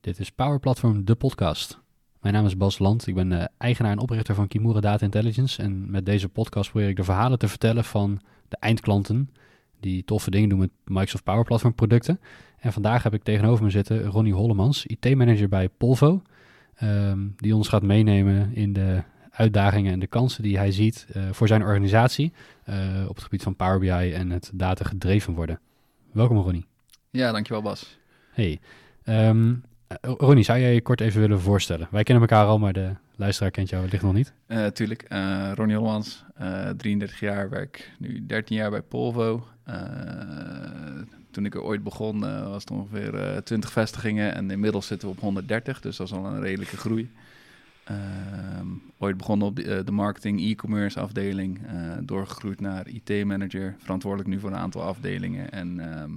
Dit is Power Platform, de podcast. Mijn naam is Bas Land. Ik ben de eigenaar en oprichter van Kimura Data Intelligence. En met deze podcast probeer ik de verhalen te vertellen van de eindklanten die toffe dingen doen met Microsoft Power Platform producten. En vandaag heb ik tegenover me zitten Ronnie Hollemans, IT-manager bij Polvo. ehm, die ons gaat meenemen in de uitdagingen en de kansen die hij ziet eh, voor zijn organisatie eh, op het gebied van Power BI en het data gedreven worden. Welkom Ronnie. Ja, dankjewel Bas. Hey, ehm, eh, Ronnie, zou jij je kort even willen voorstellen? Wij kennen elkaar al, maar de luisteraar kent jou wellicht nog niet. Eh tuurlijk, eh, Ronnie Holmans, eh 33 jaar, werk nu 13 jaar bij Polvo. Eh, toen ik er ooit begon eh, was het ongeveer eh 20 vestigingen en inmiddels zitten we op 130, dus dat is al een redelijke groei. Ooit begonnen op de, eh, de marketing e-commerce afdeling, eh, doorgegroeid naar IT-manager, verantwoordelijk nu voor een aantal afdelingen en ehm,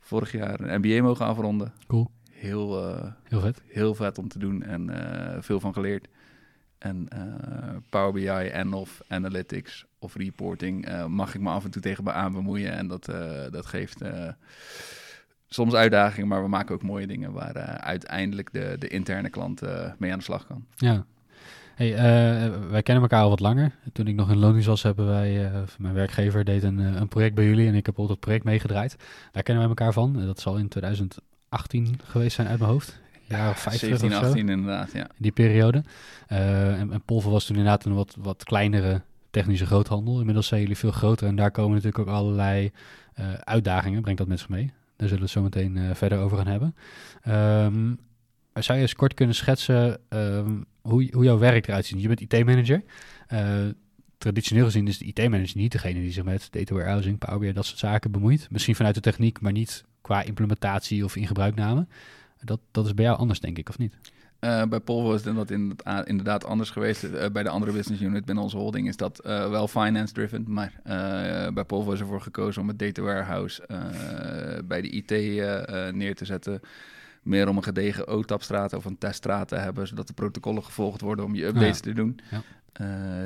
vorig jaar een MBA mogen afronden. Cool. Heel, eh, Heel vet. heel vet om te doen en eh, veel van geleerd. En eh, Power BI en of analytics of reporting mag ik me af en toe tegen me aan bemoeien. En dat, dat geeft soms uitdagingen, maar we maken ook mooie dingen waar uiteindelijk de, de interne klant mee aan de slag kan. Ja. Hey, wij kennen elkaar al wat langer. Toen ik nog in Lonings was, hebben wij, mijn werkgever deed een, een project bij jullie en ik heb op dat project meegedraaid. Daar kennen wij elkaar van. Dat zal in 2018 geweest zijn uit mijn hoofd. Ja, of 50 17, of zo. 18 inderdaad, ja. in die periode. Eh, en, en Polver was toen inderdaad een wat, wat kleinere technische groothandel. Inmiddels zijn jullie veel groter en daar komen natuurlijk ook allerlei eh, uitdagingen. Brengt dat met zich mee. Daar zullen we het zo meteen eh, verder over gaan hebben. Ehm, zou je eens kort kunnen schetsen ehm, hoe, hoe jouw werk eruit ziet? Je bent IT-manager. Traditioneel gezien is de IT-manager niet degene die zich met data warehousing, Power BI, dat soort zaken bemoeit. Misschien vanuit de techniek, maar niet qua implementatie of in gebruikname. Dat, dat is bij jou anders, denk ik, of niet? Eh, bij Polvo is dat inderdaad, anders geweest. Eh, bij de andere business unit binnen onze holding is dat eh, wel finance-driven. Maar bij Polvo is ervoor gekozen om het data warehouse eh, bij de IT neer te zetten. Meer om een gedegen OTAP-straat of een teststraat te hebben, zodat de protocollen gevolgd worden om je updates Ja. te doen. Ja.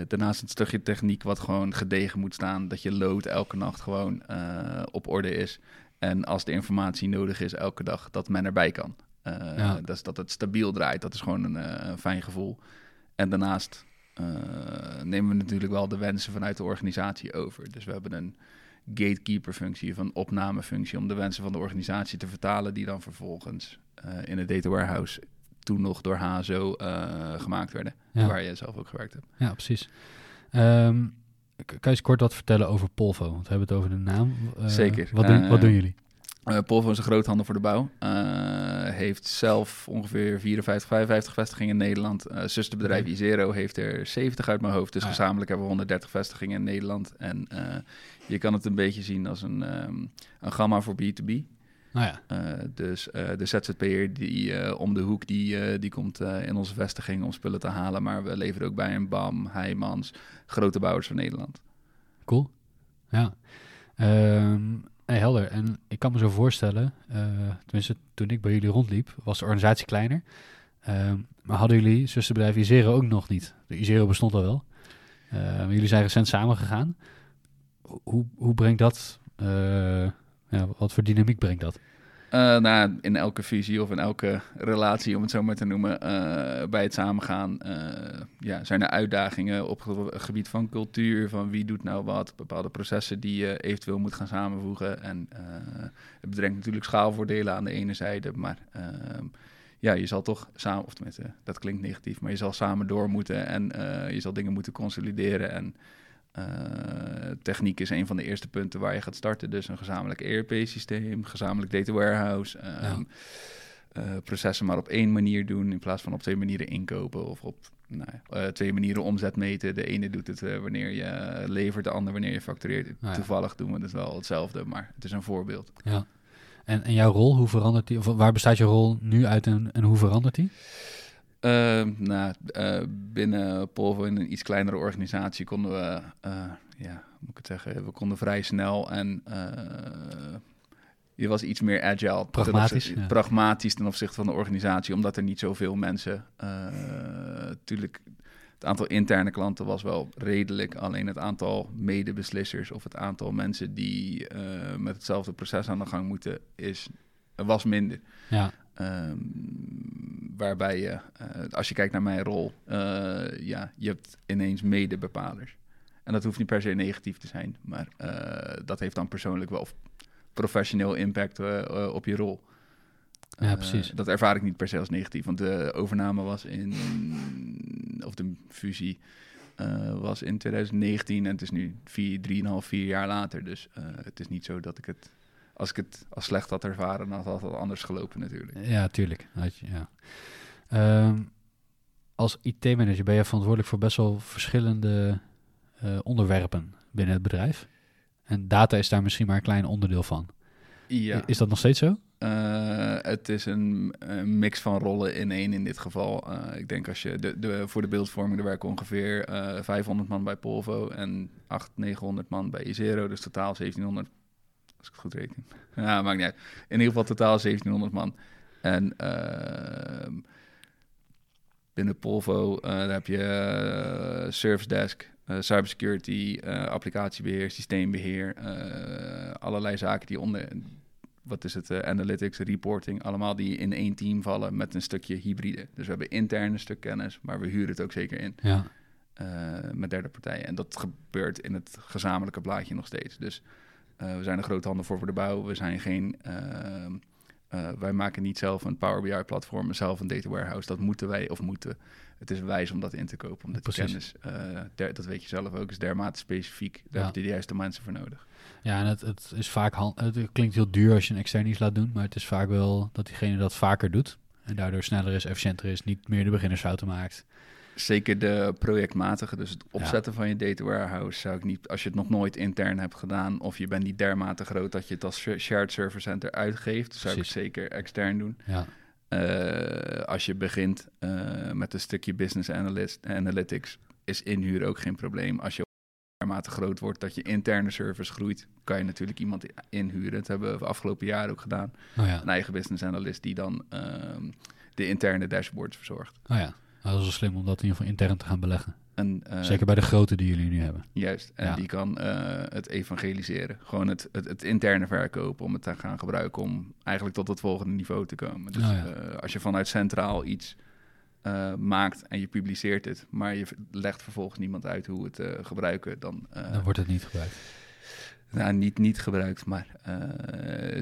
Daarnaast een stukje techniek wat gewoon gedegen moet staan. Dat je load elke nacht gewoon op orde is. En als de informatie nodig is elke dag, dat men erbij kan. Ja. Dus dat het stabiel draait, dat is gewoon een, eh, een fijn gevoel. En daarnaast eh, nemen we natuurlijk wel de wensen vanuit de organisatie over. Dus we hebben een gatekeeper-functie of een opnamefunctie om de wensen van de organisatie te vertalen, die dan vervolgens in het data warehouse toen nog door HSO gemaakt werden, Ja. waar je zelf ook gewerkt hebt. Ja, precies. Ehm, kan je eens kort wat vertellen over Polvo? Want we hebben het over de naam. Eh, Zeker. Wat doen, Eh, wat doen jullie? Uh, Polvo is een groothandel voor de bouw. Heeft zelf ongeveer 54, 55 vestigingen in Nederland. Zusterbedrijf Oké. Isero heeft er 70 uit mijn hoofd. Dus Ah, gezamenlijk hebben we 130 vestigingen in Nederland. En je kan het een beetje zien als een, um, een gamma voor B2B. Nou ja, Uh, dus uh, de ZZP'er die uh, om de hoek, die, die komt in onze vestiging om spullen te halen. Maar we leveren ook bij een BAM, Heijmans, grote bouwers van Nederland. cool. Ja. Ehm, helder. En ik kan me zo voorstellen, tenminste toen ik bij jullie rondliep, was de organisatie kleiner. Ehm, maar hadden jullie zusterbedrijf Isero ook nog niet? De Isero bestond al wel. Maar jullie zijn recent samengegaan. Hoe, hoe brengt dat, ja, wat voor dynamiek brengt dat? Uh, nou, in elke visie of in elke relatie, om het zo maar te noemen, uh, bij het samengaan, uh, ja, zijn er uitdagingen op het gebied van cultuur, van wie doet nou wat, bepaalde processen die je eventueel moet gaan samenvoegen. En het brengt natuurlijk schaalvoordelen aan de ene zijde, maar ehm, ja, je zal toch samen, of tenminste, dat klinkt negatief, maar je zal samen door moeten en eh, je zal dingen moeten consolideren en techniek is een van de eerste punten waar je gaat starten. Dus een gezamenlijk ERP-systeem, gezamenlijk data warehouse. Um, ja. uh, processen maar op één manier doen in plaats van op twee manieren inkopen of op nou, uh, twee manieren omzet meten. De ene doet het uh, wanneer je levert, de ander wanneer je factureert. Nou ja. Toevallig doen we dus wel hetzelfde, maar het is een voorbeeld. Ja. En, en jouw rol, hoe verandert die? Of waar bestaat je rol nu uit en, en hoe verandert die? Uh, nou, uh, binnen Polvo in een iets kleinere organisatie konden we, uh, ja, moet ik het zeggen, we konden vrij snel en je was iets meer agile. Pragmatisch. Ten ja. Pragmatisch ten opzichte van de organisatie, omdat er niet zoveel mensen, natuurlijk, het aantal interne klanten was wel redelijk, alleen het aantal medebeslissers of het aantal mensen die met hetzelfde proces aan de gang moeten, is, was minder. Ja. Um, waarbij je, eh, als je kijkt naar mijn rol, eh, ja, je hebt ineens medebepalers. En dat hoeft niet per se negatief te zijn, maar eh, dat heeft dan persoonlijk wel professioneel impact op je rol. Ja, precies. dat ervaar ik niet per se als negatief, want de overname was in, of de fusie was in 2019 en het is nu vier, drieënhalf, vier jaar later. Dus het is niet zo dat ik het, als ik het als slecht had ervaren, dan had het anders gelopen natuurlijk. Ja, tuurlijk. Ja. Ehm, als IT-manager ben je verantwoordelijk voor best wel verschillende eh, onderwerpen binnen het bedrijf. En data is daar misschien maar een klein onderdeel van. Ja. Is dat nog steeds zo? Eh, het is een, een mix van rollen in één in dit geval. Eh, ik denk als je de, de, voor de beeldvorming, er werken ongeveer eh 500 man bij Polvo en 800, 900 man bij Isero. Dus totaal 1700, als ik het goed reken. Ja, maakt niet uit. In ieder geval totaal 1700 man. En ehm, binnen Polvo eh, daar heb je eh, Service Desk, eh, cybersecurity, eh, applicatiebeheer, systeembeheer, eh, allerlei zaken die onder, wat is het, analytics, reporting, allemaal die in één team vallen met een stukje hybride. Dus we hebben intern een stuk kennis, maar we huren het ook zeker in Ja. met derde partijen. En dat gebeurt in het gezamenlijke plaatje nog steeds. Dus we zijn een grote handen voor voor de bouw. We zijn geen... ehm, eh, wij maken niet zelf een Power BI-platform, zelf een data warehouse. Dat moeten wij, of moeten. Het is wijs om dat in te kopen, omdat die Precies. kennis, eh, der- dat weet je zelf ook, is dermate specifiek. Daar Ja. heb je de juiste mensen voor nodig. Ja, en het, het is vaak het klinkt heel duur als je een extern iets laat doen, maar het is vaak wel dat diegene dat vaker doet. En daardoor sneller is, efficiënter is, niet meer de beginnersfouten maakt. Zeker de projectmatige, dus het opzetten van je data warehouse zou ik niet, als je het nog nooit intern hebt gedaan of je bent niet dermate groot dat je het als sh- shared server center uitgeeft, zou ik het zeker extern doen. Ja, Eh, als je begint eh, met een stukje business analyst, analytics, is inhuur ook geen probleem. Als je dermate groot wordt dat je interne service groeit, kan je natuurlijk iemand inhuren. Dat hebben we afgelopen jaren ook gedaan. oh ja, Een eigen business analyst die dan ehm, de interne dashboards verzorgt. oh ja. Dat is wel slim om dat in ieder geval intern te gaan beleggen. En, eh, Zeker bij de grote die jullie nu hebben. Juist, en Ja. die kan eh, het evangeliseren. Gewoon het, het, het interne verkopen om het te gaan gebruiken om eigenlijk tot het volgende niveau te komen. Dus Oh ja. eh, als je vanuit centraal iets maakt en je publiceert het, maar je legt vervolgens niemand uit hoe het gebruiken, dan, Dan wordt het niet gebruikt. Nou, niet, niet gebruikt, maar eh,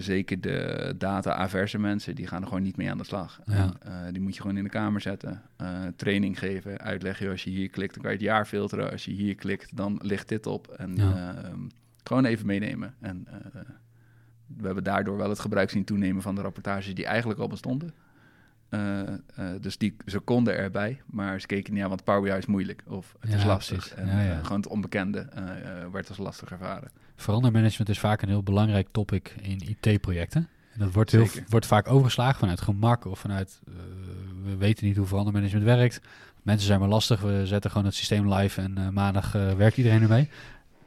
zeker de data-averse mensen, die gaan er gewoon niet mee aan de slag. Ja. En, eh, die moet je gewoon in de kamer zetten, eh, training geven, uitleggen. Als je hier klikt, dan kan je het jaar filteren. Als je hier klikt, dan ligt dit op. En Ja. ehm, gewoon even meenemen. En we hebben daardoor wel het gebruik zien toenemen van de rapportages die eigenlijk al bestonden. Dus die, ze konden erbij, maar ze keken niet aan, want Power BI is moeilijk of het is lastig. En Ja, ja. gewoon het onbekende werd als lastig ervaren. Verandermanagement is vaak een heel belangrijk topic in IT-projecten. En dat wordt, heel, wordt vaak overgeslagen vanuit gemak of vanuit... eh, we weten niet hoe verandermanagement werkt. Mensen zijn maar lastig. We zetten gewoon het systeem live en eh, maandag eh, werkt iedereen ermee.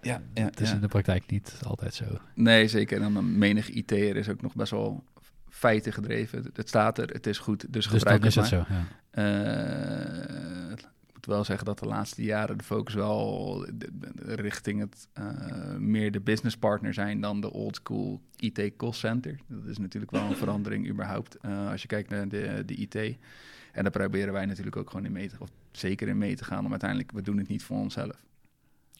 Ja, ja, Het is in de praktijk niet altijd zo. Nee, zeker. En dan menig IT'er is ook nog best wel feiten gedreven. Het staat er, het is goed, dus Dus gebruik dan is het het maar. zo, ja. Wel zeggen dat de laatste jaren de focus wel richting het eh, meer de business partner zijn dan de old school IT cost center. Dat is natuurlijk wel een verandering überhaupt eh, als je kijkt naar de, de IT. En daar proberen wij natuurlijk ook gewoon in mee te, of zeker in mee te gaan. Om uiteindelijk, we doen het niet voor onszelf.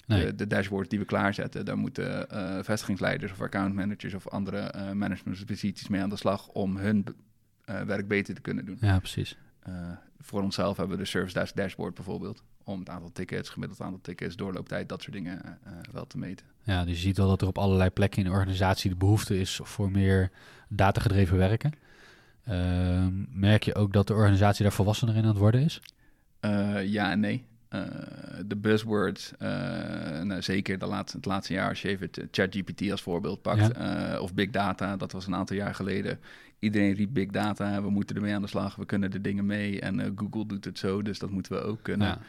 Nee. De, de dashboards die we klaarzetten, daar moeten eh, vestigingsleiders of accountmanagers of andere managementposities mee aan de slag om hun werk beter te kunnen doen. Ja, precies. Eh, voor onszelf hebben we de Service Desk Dashboard bijvoorbeeld. Om het aantal tickets, gemiddeld aantal tickets, doorlooptijd, dat soort dingen eh, wel te meten. Ja, dus je ziet wel dat er op allerlei plekken in de organisatie de behoefte is voor meer datagedreven werken. Ehm, merk je ook dat de organisatie daar volwassener in aan het worden is? Eh, ja en nee. Eh, de buzzwords, eh, nou, zeker de laatste, het laatste jaar, als je even het ChatGPT als voorbeeld pakt, eh, of Big Data, dat was een aantal jaar geleden. Iedereen riep Big Data, we moeten ermee aan de slag, we kunnen er dingen mee. En eh, Google doet het zo, dus dat moeten we ook kunnen. Ja,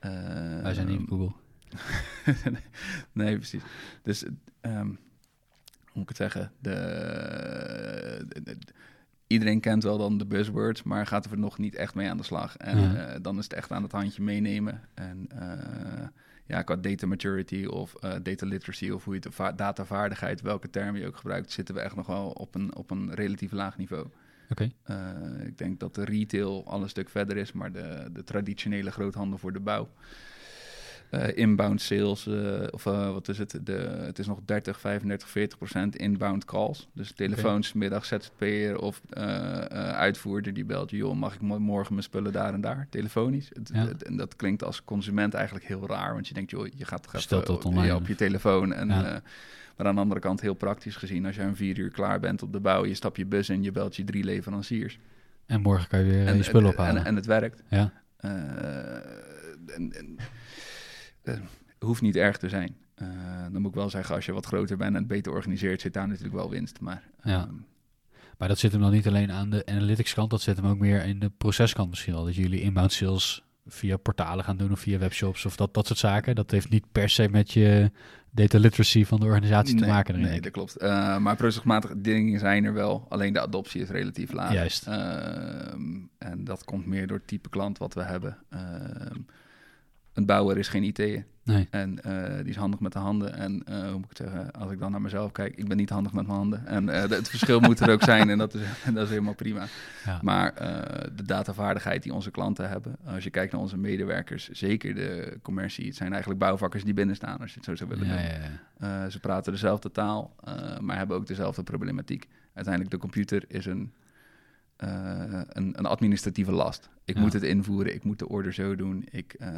Eh, wij zijn niet Google. nee, precies. Dus, ehm, hoe moet ik het zeggen? De, de- de- iedereen kent wel dan de buzzwords, maar gaat er nog niet echt mee aan de slag. En Ja. eh, dan is het echt aan het handje meenemen. En eh, ja, qua data maturity of eh, data literacy of hoe je het, va- datavaardigheid, welke term je ook gebruikt, zitten we echt nog wel op een, op een relatief laag niveau. Oké. Uh, ik denk dat de retail al een stuk verder is, maar de, de traditionele groothandel voor de bouw uh, inbound sales, uh, of uh, wat is het? De, het is nog 30, 35, 40 procent inbound calls. Dus telefoons, okay. middag ZZP'er of uitvoerder die belt, joh, mag ik morgen mijn spullen daar en daar? Telefonisch. Het, Ja. het- en dat klinkt als consument eigenlijk heel raar, want je denkt, joh, je gaat Bestelt even dat online. op je telefoon. En, Ja. eh, maar aan de andere kant heel praktisch gezien, als je om vier uur klaar bent op de bouw, je stapt je bus in, je belt je drie leveranciers. En morgen kan je weer eh, En- je spullen en- ophalen. En, en het werkt. ja, Eh, en, en, eh, hoeft niet erg te zijn. Eh, dan moet ik wel zeggen, als je wat groter bent en het beter organiseert, zit daar natuurlijk wel winst. Maar Ja. ehm, maar dat zit hem dan niet alleen aan de analytics kant, dat zit hem ook meer in de proceskant misschien wel. Dat jullie inbound sales via portalen gaan doen of via webshops of dat, dat soort zaken. Dat heeft niet per se met je data literacy van de organisatie te maken. Nee, dat klopt. Eh, maar procesmatige dingen zijn er wel. Alleen de adoptie is relatief laag. Juist. Ehm, en dat komt meer door het type klant wat we hebben. Ehm, een bouwer is geen IT'er. Nee. En eh, die is handig met de handen. En eh, hoe moet ik het zeggen, als ik dan naar mezelf kijk, ik ben niet handig met mijn handen. En eh, het verschil moet er ook zijn en dat is, dat is helemaal prima. Ja. Maar de datavaardigheid die onze klanten hebben, als je kijkt naar onze medewerkers, zeker de commercie, het zijn eigenlijk bouwvakkers die binnen staan, als je het zo zou willen ja, ze praten dezelfde taal, maar hebben ook dezelfde problematiek. Uiteindelijk, de computer is een, eh, een, een administratieve last. Ik Ja. moet het invoeren, ik moet de order zo doen. Ik, eh,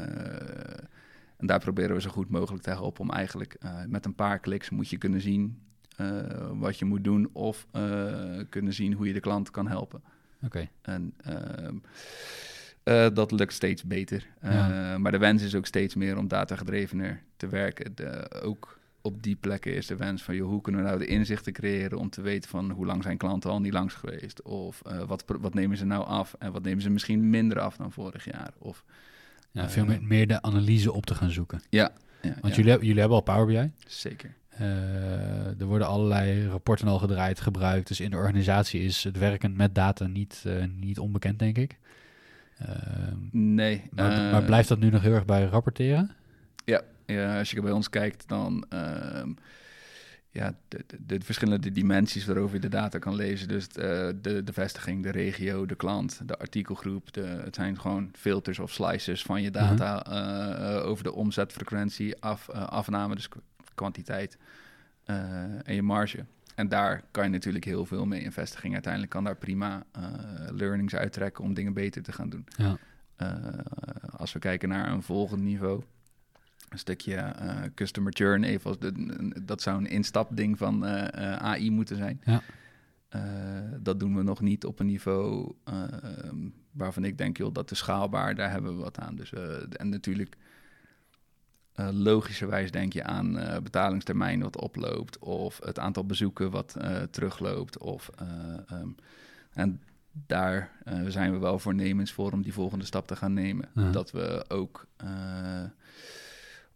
en daar proberen we zo goed mogelijk te helpen om eigenlijk eh, met een paar kliks moet je kunnen zien wat je moet doen of kunnen zien hoe je de klant kan helpen. Oké. En dat lukt steeds beter. Ja. Maar de wens is ook steeds meer om datagedrevener te werken. De, ook op die plekken is de wens van... Joh, hoe kunnen we nou de inzichten creëren om te weten van... hoe lang zijn klanten al niet langs geweest? Of eh, wat, wat nemen ze nou af? En wat nemen ze misschien minder af dan vorig jaar? Of, Ja, veel Eh, meer, meer de analyse op te gaan zoeken. ja, Want ja, jullie, hebben- jullie hebben al Power BI. Zeker. Eh, er worden allerlei rapporten al gedraaid, gebruikt. Dus in de organisatie is het werken met data niet, niet onbekend, denk ik. Ehm, Nee. maar, maar blijft dat nu nog heel erg bij rapporteren? Ja, ja, als je bij ons kijkt, dan ehm, ja, de, de, de verschillende dimensies waarover je de data kan lezen. Dus eh, de, de vestiging, de regio, de klant, de artikelgroep. De, het zijn gewoon filters of slices van je data eh, over de omzetfrequentie, af, eh, afname, dus kwantiteit en je marge. En daar kan je natuurlijk heel veel mee in vestiging. Uiteindelijk kan daar prima eh, learnings uittrekken om dingen beter te gaan doen. Ja. Als we kijken naar een volgend niveau, een stukje eh, customer churn, even als de, dat zou een instapding van eh, eh, AI moeten zijn. Ja. Dat doen we nog niet op een niveau eh, waarvan ik denk, joh, dat is schaalbaar, daar hebben we wat aan. Dus, en natuurlijk, logischerwijs denk je aan betalingstermijn wat oploopt, of het aantal bezoeken wat terugloopt. Of, eh, ehm, en daar zijn we wel voornemens voor om die volgende stap te gaan nemen. Ja. Dat we ook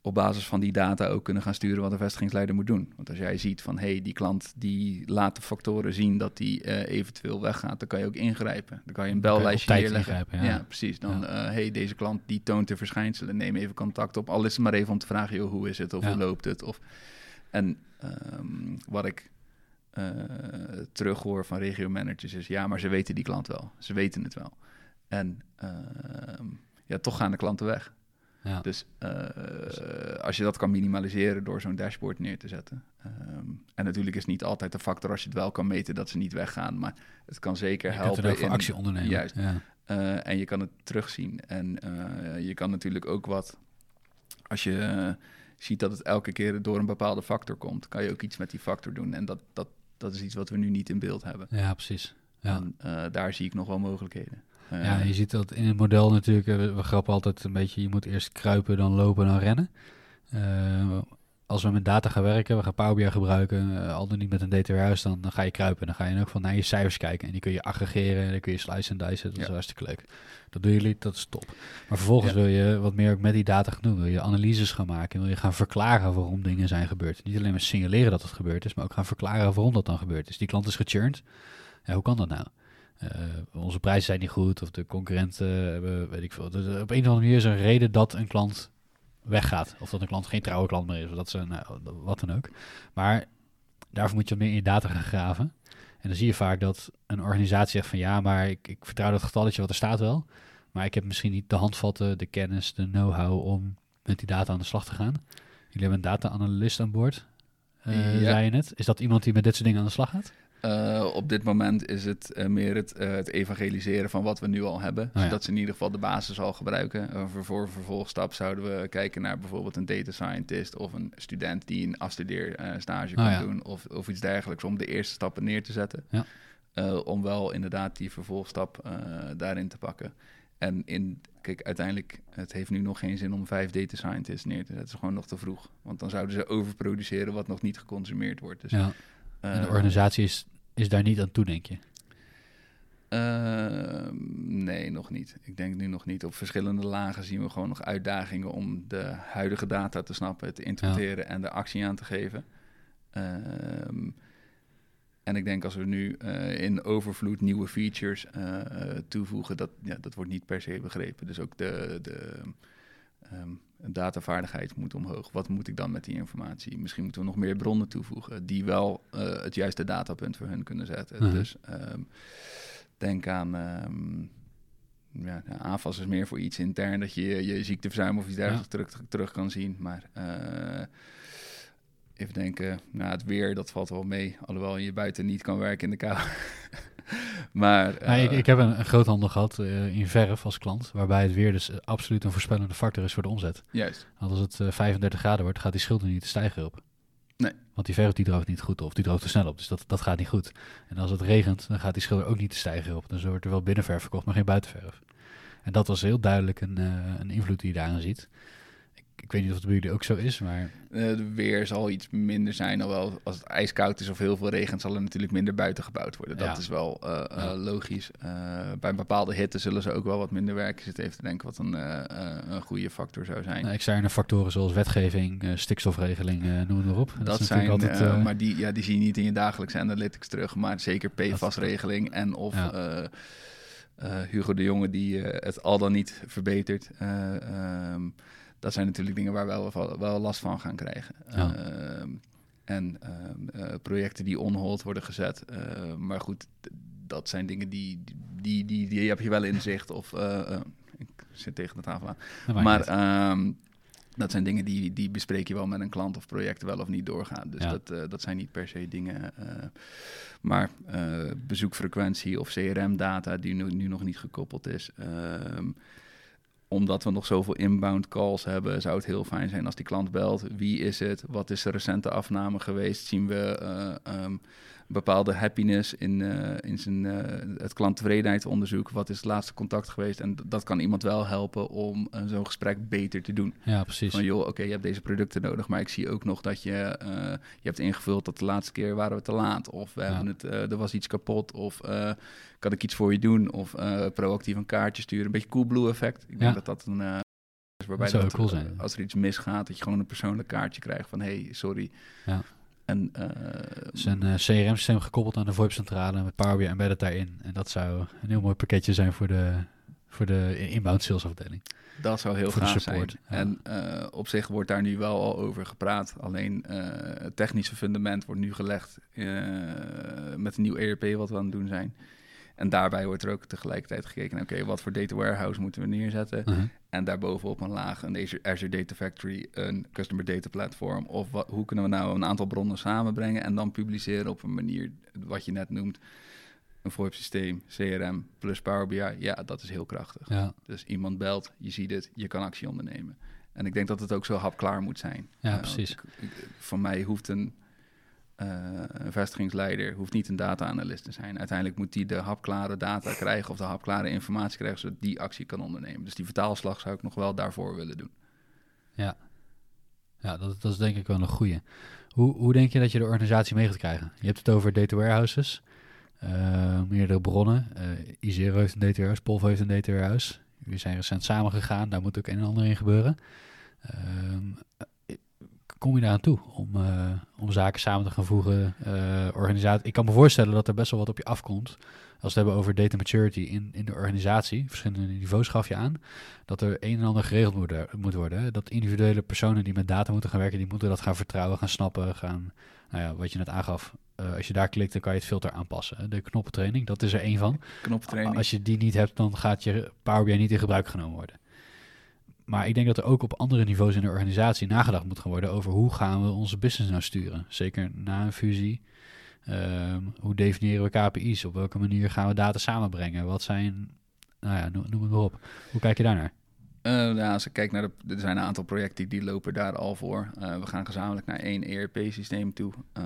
op basis van die data ook kunnen gaan sturen wat een vestigingsleider moet doen. Want als jij ziet van, hé, hey, die klant die laat de factoren zien dat die eh, eventueel weggaat, dan kan je ook ingrijpen. Dan kan je een je bellijstje neerleggen. ingrijpen, ja. precies. Dan, Ja. eh, hey, deze klant die toont de verschijnselen, neem even contact op. Al is het maar even om te vragen, joh, hoe is het of Ja. hoe loopt het? Of, en ehm, wat ik eh terughoor van regio-managers is, ja, maar ze weten die klant wel. Ze weten het wel. En ehm, ja, toch gaan de klanten weg. Ja. Dus eh, als je dat kan minimaliseren door zo'n dashboard neer te zetten. ehm, en natuurlijk is niet altijd de factor als je het wel kan meten dat ze niet weggaan. Maar het kan zeker Je helpen. voor in- actie ondernemen. Juist. Ja. eh, en je kan het terugzien. En eh, je kan natuurlijk ook wat. Als je eh, ziet dat het elke keer door een bepaalde factor komt, kan je ook iets met die factor doen. En dat, dat, dat is iets wat we nu niet in beeld hebben. ja, precies. Ja. En eh, daar zie ik nog wel mogelijkheden. Ja, je ziet dat in het model natuurlijk, eh, we, we grappen altijd een beetje, je moet eerst kruipen, dan lopen, dan rennen. Eh, als we met data gaan werken, we gaan Power BI gebruiken, eh, al dan niet met een warehouse, dan, dan ga je kruipen. Dan ga je elk geval naar je cijfers kijken en die kun je aggregeren en dan kun je slice en dicen. Dat is Ja. hartstikke leuk. Dat doen jullie, dat is top. Maar vervolgens Ja. wil je wat meer ook met die data gaan doen. Wil je analyses gaan maken en wil je gaan verklaren waarom dingen zijn gebeurd. Niet alleen maar signaleren dat het gebeurd is, maar ook gaan verklaren waarom dat dan gebeurd is. Die klant is gechurned. Ja, hoe kan dat nou? Eh, onze prijzen zijn niet goed of de concurrenten hebben, weet ik veel. Dus, eh, op een of andere manier is er een reden dat een klant weggaat. Of dat een klant geen trouwe klant meer is, of dat ze, nou, wat dan ook. Maar daarvoor moet je wat meer in je data gaan graven. En dan zie je vaak dat een organisatie zegt van ja, maar ik, ik vertrouw dat getalletje wat er staat wel. Maar ik heb misschien niet de handvatten, de kennis, de know-how om met die data aan de slag te gaan. Jullie hebben een data-analyst aan boord, uh, Ja. zei je net. Is dat iemand die met dit soort dingen aan de slag gaat? Eh, op dit moment is het eh, meer het, eh, het evangeliseren van wat we nu al hebben. ja. Zodat ze in ieder geval de basis al gebruiken. Voor, voor vervolgstap zouden we kijken naar bijvoorbeeld een data scientist of een student die een afstudeerstage kan Ah, ja. doen. Of, of iets dergelijks om de eerste stappen neer te zetten. Ja. Om wel inderdaad die vervolgstap daarin te pakken. En in, kijk, uiteindelijk, het heeft nu nog geen zin om vijf data scientists neer te zetten. Het is gewoon nog te vroeg. Want dan zouden ze overproduceren wat nog niet geconsumeerd wordt. Dus, ja. En de eh, organisatie is, is daar niet aan toe, denk je? Ehm, nee, nog niet. Ik denk nu nog niet. Op verschillende lagen zien we gewoon nog uitdagingen om de huidige data te snappen, te interpreteren en de actie aan te geven. Ehm, en ik denk als we nu eh, in overvloed nieuwe features eh, toevoegen, dat, ja, dat wordt niet per se begrepen. Dus ook de, de ehm, datavaardigheid moet omhoog. Wat moet ik dan met die informatie? Misschien moeten we nog meer bronnen toevoegen die wel eh, het juiste datapunt voor hun kunnen zetten. Mhm. Dus ehm, denk aan. ehm, ja, ja, AFAS is meer voor iets intern dat je je ziekteverzuim of iets dergelijks terug, terug kan zien. Maar eh, even denken, nou, het weer, dat valt wel mee. Alhoewel je buiten niet kan werken in de kou. maar ik, eh, ik heb een, een groothandel gehad eh, in verf als klant, waarbij het weer dus eh, absoluut een voorspellende factor is voor de omzet. juist. Want als het eh, 35 graden wordt, gaat die schilder niet te stijgen op. Nee. Want die verf die droogt niet goed of die droogt te snel op. Dus dat, dat gaat niet goed. En als het regent, dan gaat die schilder ook niet te stijgen op. Dus er wordt er wel binnenverf verkocht, maar geen buitenverf. En dat was heel duidelijk een, een invloed die je daaraan ziet. Ik, weet niet of het bij jullie ook zo is, maar Eh, de weer zal iets minder zijn. Alhoewel als het ijskoud is of heel veel regent, zal er natuurlijk minder buiten gebouwd worden. Dat Ja. is wel eh, eh, logisch. Eh, bij bepaalde hitte zullen ze ook wel wat minder werken. Zit even te denken wat een, eh, eh, een goede factor zou zijn. nou, externe factoren zoals wetgeving, eh, stikstofregeling, eh, noem het maar op. dat zijn, altijd, eh, eh, maar die, ja, die zie je niet in je dagelijkse analytics terug. Maar zeker PFAS-regeling en of Ja. eh, eh, Hugo de Jonge die eh, het al dan niet verbetert. Eh, ehm, dat zijn natuurlijk dingen waar we wel, wel last van gaan krijgen. Ja. Ehm, en ehm, eh, projecten die on-hold worden gezet. Eh, maar goed, dat zijn dingen die, die, die, die heb je wel in zicht. Of, eh, eh, ik zit tegen de tafel aan. Maar ehm, dat zijn dingen die, die bespreek je wel met een klant of projecten wel of niet doorgaan. Dus Ja. dat, dat zijn niet per se dingen. maar eh, bezoekfrequentie of CRM-data die nu, nu nog niet gekoppeld is. ehm, omdat we nog zoveel inbound calls hebben, zou het heel fijn zijn als die klant belt. Wie is het? Wat is de recente afname geweest? Zien we eh, ehm, bepaalde happiness in, eh, in zijn, eh, het klanttevredenheidsonderzoek? Wat is het laatste contact geweest? En dat kan iemand wel helpen om eh, zo'n gesprek beter te doen. ja, precies. Van joh, oké, je hebt deze producten nodig, maar ik zie ook nog dat je, je hebt ingevuld dat de laatste keer waren we te laat. Of we Ja. hebben het, er was iets kapot. Of kan ik iets voor je doen? Of proactief een kaartje sturen. Een beetje Coolblue effect. Ik denk Ja. dat dat een... waarbij zou dat, cool zijn. als er iets misgaat, dat je gewoon een persoonlijk kaartje krijgt van hey, sorry. Ja. En eh, Dus een eh, CRM-systeem gekoppeld aan de VoIP-centrale met Power BI embedded daarin. En dat zou een heel mooi pakketje zijn voor de, voor de inbound salesafdeling. Dat zou heel Voor de gaaf support, zijn. ja. En eh, op zich wordt daar nu wel al over gepraat. Alleen het technische fundament wordt nu gelegd met een nieuw ERP wat we aan het doen zijn. En daarbij wordt er ook tegelijkertijd gekeken, naar, oké, wat voor data warehouse moeten we neerzetten? Uh-huh. En daarbovenop een laag een Azure, Data Factory, een Customer Data Platform. Of wat, hoe kunnen we nou een aantal bronnen samenbrengen en dan publiceren op een manier, wat je net noemt, een VoIP-systeem, CRM plus Power BI. Ja, dat is heel krachtig. Ja, Dus iemand belt, je ziet het, je kan actie ondernemen. En ik denk dat het ook zo hapklaar moet zijn. Ja, Eh, precies. ik- Voor mij hoeft een, eh, een vestigingsleider hoeft niet een data-analyst te zijn. Uiteindelijk moet die de hapklare data krijgen of de hapklare informatie krijgen, zodat die actie kan ondernemen. Dus die vertaalslag zou ik nog wel daarvoor willen doen. ja. ja dat, dat is denk ik wel een goeie. Hoe, hoe denk je dat je de organisatie mee gaat krijgen? Je hebt het over data warehouses, eh, meerdere bronnen. eh Izero heeft een data warehouse, Polvo heeft een data warehouse. Jullie zijn recent samengegaan, daar moet ook een en ander in gebeuren. Ehm, eh, kom je daaraan toe om, eh, om zaken samen te gaan voegen? eh organisatie. Ik kan me voorstellen dat er best wel wat op je afkomt. Als we het hebben over data maturity in, in de organisatie, verschillende niveaus gaf je aan, dat er een en ander geregeld moet, moet worden. Dat individuele personen die met data moeten gaan werken, die moeten dat gaan vertrouwen, gaan snappen, gaan, nou ja, wat je net aangaf, eh, als je daar klikt, dan kan je het filter aanpassen. De knoppentraining, dat is er één van. Knoppentraining. Als je die niet hebt, dan gaat je Power BI niet in gebruik genomen worden. Maar ik denk dat er ook op andere niveaus in de organisatie nagedacht moet gaan worden over hoe gaan we onze business nou sturen. Zeker na een fusie. Ehm, hoe definiëren we KPI's? Op welke manier gaan we data samenbrengen? Wat zijn, nou ja, noem, het maar op. Hoe kijk je daarnaar? Uh, ja, als ik kijk naar de, er zijn een aantal projecten die lopen daar al voor. Uh, we gaan gezamenlijk naar één ERP-systeem toe. Uh,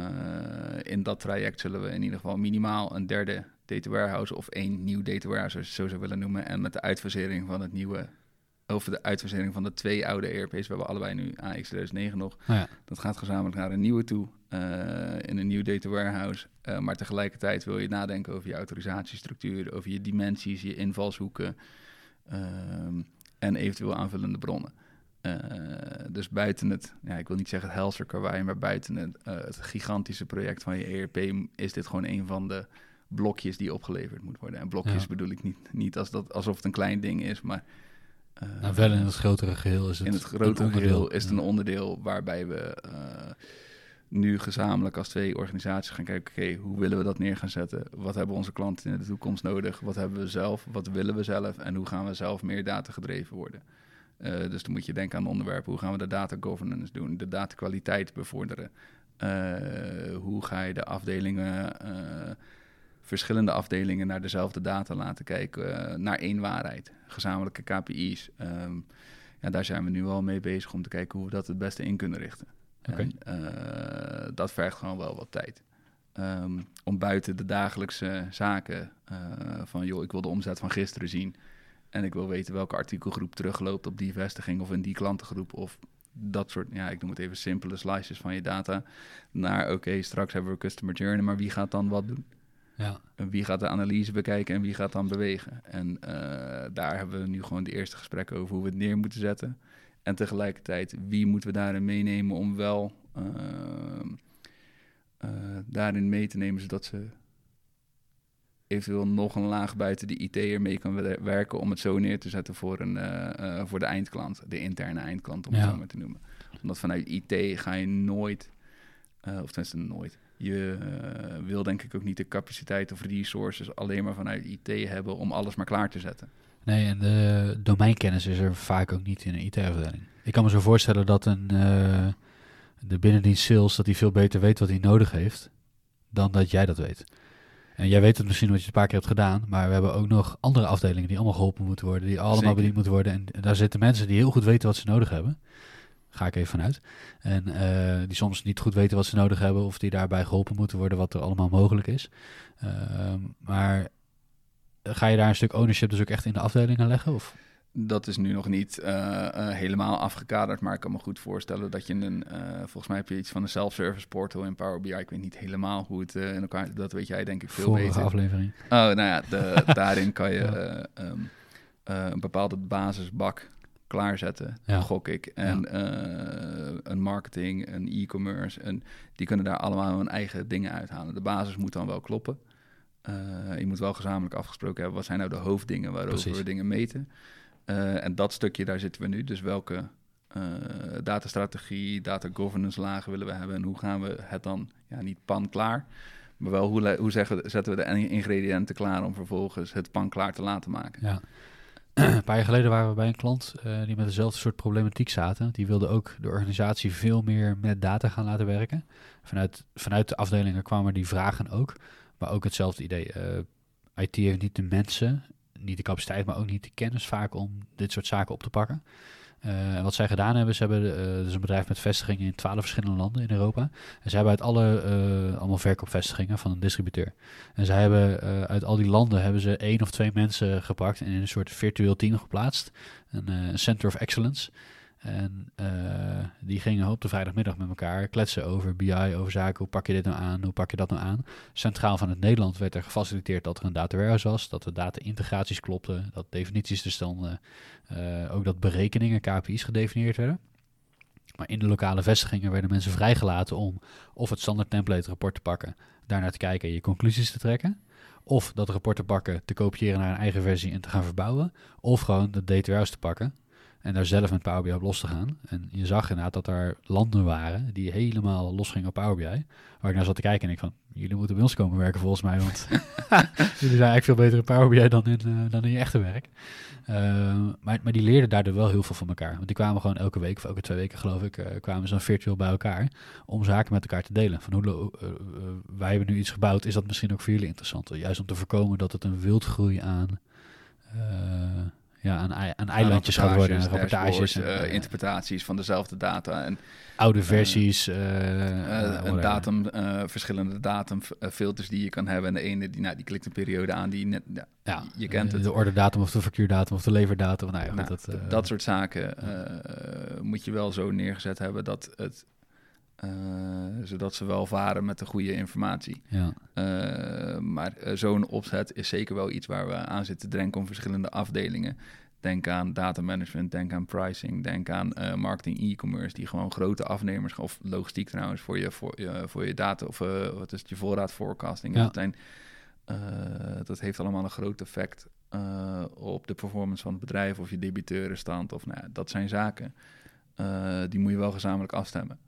in dat traject zullen we in ieder geval minimaal een derde data warehouse of één nieuw data warehouse, als je zo zou willen noemen. En met de uitfasering van het nieuwe, over de uitfasering van de twee oude ERP's, we hebben allebei nu AX 2009 nog. Oh ja. Dat gaat gezamenlijk naar een nieuwe toe, in een nieuw data warehouse. maar tegelijkertijd wil je nadenken over je autorisatiestructuur, over je dimensies, je invalshoeken. Ehm, en eventueel aanvullende bronnen. Uh, dus buiten het, ja, ik wil niet zeggen het Helser karwei, maar buiten het, het, gigantische project van je ERP is dit gewoon een van de blokjes die opgeleverd moet worden. En blokjes Ja. bedoel ik niet, niet als dat, alsof het een klein ding is, maar Nou, wel in het grotere geheel is het in het grotere onderdeel. geheel is het een onderdeel waarbij we eh, nu gezamenlijk als twee organisaties gaan kijken, oké, hoe willen we dat neer gaan zetten? Wat hebben onze klanten in de toekomst nodig? Wat hebben we zelf? Wat willen we zelf? En hoe gaan we zelf meer data gedreven worden? Eh, dus dan moet je denken aan onderwerpen. Hoe gaan we de data governance doen? De datakwaliteit bevorderen? Eh, hoe ga je de afdelingen, eh, verschillende afdelingen naar dezelfde data laten kijken? eh, naar één waarheid, gezamenlijke KPI's. Ehm, ja, daar zijn we nu wel mee bezig om te kijken hoe we dat het beste in kunnen richten. En, eh, dat vergt gewoon wel wat tijd. Ehm, om buiten de dagelijkse zaken eh, van, joh, ik wil de omzet van gisteren zien. En ik wil weten welke artikelgroep terugloopt op die vestiging of in die klantengroep. Of dat soort, ja, ik noem het even simpele slices van je data. Naar, oké, straks hebben we customer journey, maar wie gaat dan wat doen? Ja. En wie gaat de analyse bekijken en wie gaat dan bewegen? En eh, daar hebben we nu gewoon de eerste gesprekken over hoe we het neer moeten zetten. En tegelijkertijd, wie moeten we daarin meenemen om wel ehm, eh, daarin mee te nemen, zodat ze eventueel nog een laag buiten de IT ermee kan wer- werken om het zo neer te zetten voor, een, eh, voor de eindklant, de interne eindklant om het zo maar te noemen. Omdat vanuit IT ga je nooit, of tenminste nooit, je eh, wil denk ik ook niet de capaciteit of resources alleen maar vanuit IT hebben om alles maar klaar te zetten. Nee, en de domeinkennis is er vaak ook niet in een IT-afdeling. Ik kan me zo voorstellen dat een, eh, de binnendienst sales dat hij veel beter weet wat hij nodig heeft dan dat jij dat weet. En jij weet het misschien omdat je het een paar keer hebt gedaan, maar we hebben ook nog andere afdelingen die allemaal geholpen moeten worden, die allemaal Zeker. bediend moeten worden. En daar zitten mensen die heel goed weten wat ze nodig hebben. Ga ik even vanuit. En eh, die soms niet goed weten wat ze nodig hebben, of die daarbij geholpen moeten worden, wat er allemaal mogelijk is. Ehm, maar ga je daar een stuk ownership dus ook echt in de afdelingen leggen? Of? Dat is nu nog niet eh, eh, helemaal afgekaderd, maar ik kan me goed voorstellen dat je een, volgens mij heb je iets van een self-service portal in Power BI. Ik weet niet helemaal hoe het in elkaar, dat weet jij denk ik veel Vorige beter. aflevering. Oh, nou ja, de, daarin kan je Ja. eh, ehm, eh, een bepaalde basisbak klaarzetten, Ja. gok ik. En eh, een marketing, een e-commerce, en die kunnen daar allemaal hun eigen dingen uithalen. De basis moet dan wel kloppen. Eh, je moet wel gezamenlijk afgesproken hebben, wat zijn nou de hoofddingen waarover Precies. we dingen meten. Eh, en dat stukje, daar zitten we nu. Dus welke datastrategie, data governance lagen willen we hebben en hoe gaan we het dan, ja, niet pan klaar, maar wel hoe, hoe zeggen, zetten we de in- ingrediënten klaar om vervolgens het pan klaar te laten maken. Ja. een paar jaar geleden waren we bij een klant eh, die met dezelfde soort problematiek zaten. Die wilde ook de organisatie veel meer met data gaan laten werken. Vanuit, vanuit de afdelingen kwamen die vragen ook. Maar ook hetzelfde idee. eh, IT heeft niet de mensen, niet de capaciteit, maar ook niet de kennis vaak om dit soort zaken op te pakken. En wat zij gedaan hebben, ze hebben, dus een bedrijf met vestigingen in twaalf verschillende landen in Europa. En zij hebben uit alle, eh, allemaal verkoopvestigingen van een distributeur. En zij hebben uit al die landen hebben ze één of twee mensen gepakt en in een soort virtueel team geplaatst. Een Center of Excellence. En eh, die gingen op de vrijdagmiddag met elkaar kletsen over BI, over zaken. Hoe pak je dit nou aan? Hoe pak je dat nou aan? Centraal van het Nederland werd er gefaciliteerd dat er een data warehouse was, dat de data-integraties klopten, dat definities er stonden, eh, ook dat berekeningen, KPI's gedefinieerd werden. Maar in de lokale vestigingen werden mensen vrijgelaten om of het standaard template rapport te pakken, daarnaar te kijken en je conclusies te trekken. Of dat rapport te pakken, te kopiëren naar een eigen versie en te gaan verbouwen. Of gewoon dat data warehouse te pakken, En daar zelf met Power BI op los te gaan. En je zag inderdaad dat er landen waren die helemaal los gingen op Power BI. Waar ik naar zat te kijken en ik van, jullie moeten bij ons komen werken volgens mij. Want jullie zijn eigenlijk veel beter in Power BI dan in, uh, dan in je echte werk. Uh, maar, maar die leerden daardoor wel heel veel van elkaar. Want die kwamen gewoon elke week, of elke twee weken geloof ik, uh, kwamen ze dan virtueel bij elkaar. Om zaken met elkaar te delen. Van hoe, wij hebben nu iets gebouwd, is dat misschien ook voor jullie interessant? Juist om te voorkomen dat het een wildgroei aan ja, aan, aan eilandjes gaat worden. Rapportages, uh, interpretaties van dezelfde data. En, oude versies. Uh, een datum, verschillende datumfilters die je kan hebben. En de ene die, nou, die klikt een periode aan die net, ja, ja je kent het. De orderdatum of de factuurdatum of de leverdatum. Nou, ja, nou, dat, dat soort zaken moet je wel zo neergezet hebben dat het uh, zodat ze wel varen met de goede informatie. Ja. Uh, maar uh, zo'n opzet is zeker wel iets waar we aan zitten te denken om verschillende afdelingen. Denk aan data management, denk aan pricing, denk aan marketing e-commerce, die gewoon grote afnemers, of logistiek trouwens, voor je, voor, je, voor je data, of wat is het, je voorraad forecasting. Ja. Dat, zijn, dat heeft allemaal een groot effect op de performance van het bedrijf of je debiteurenstand. Of, nou, dat zijn zaken, die moet je wel gezamenlijk afstemmen.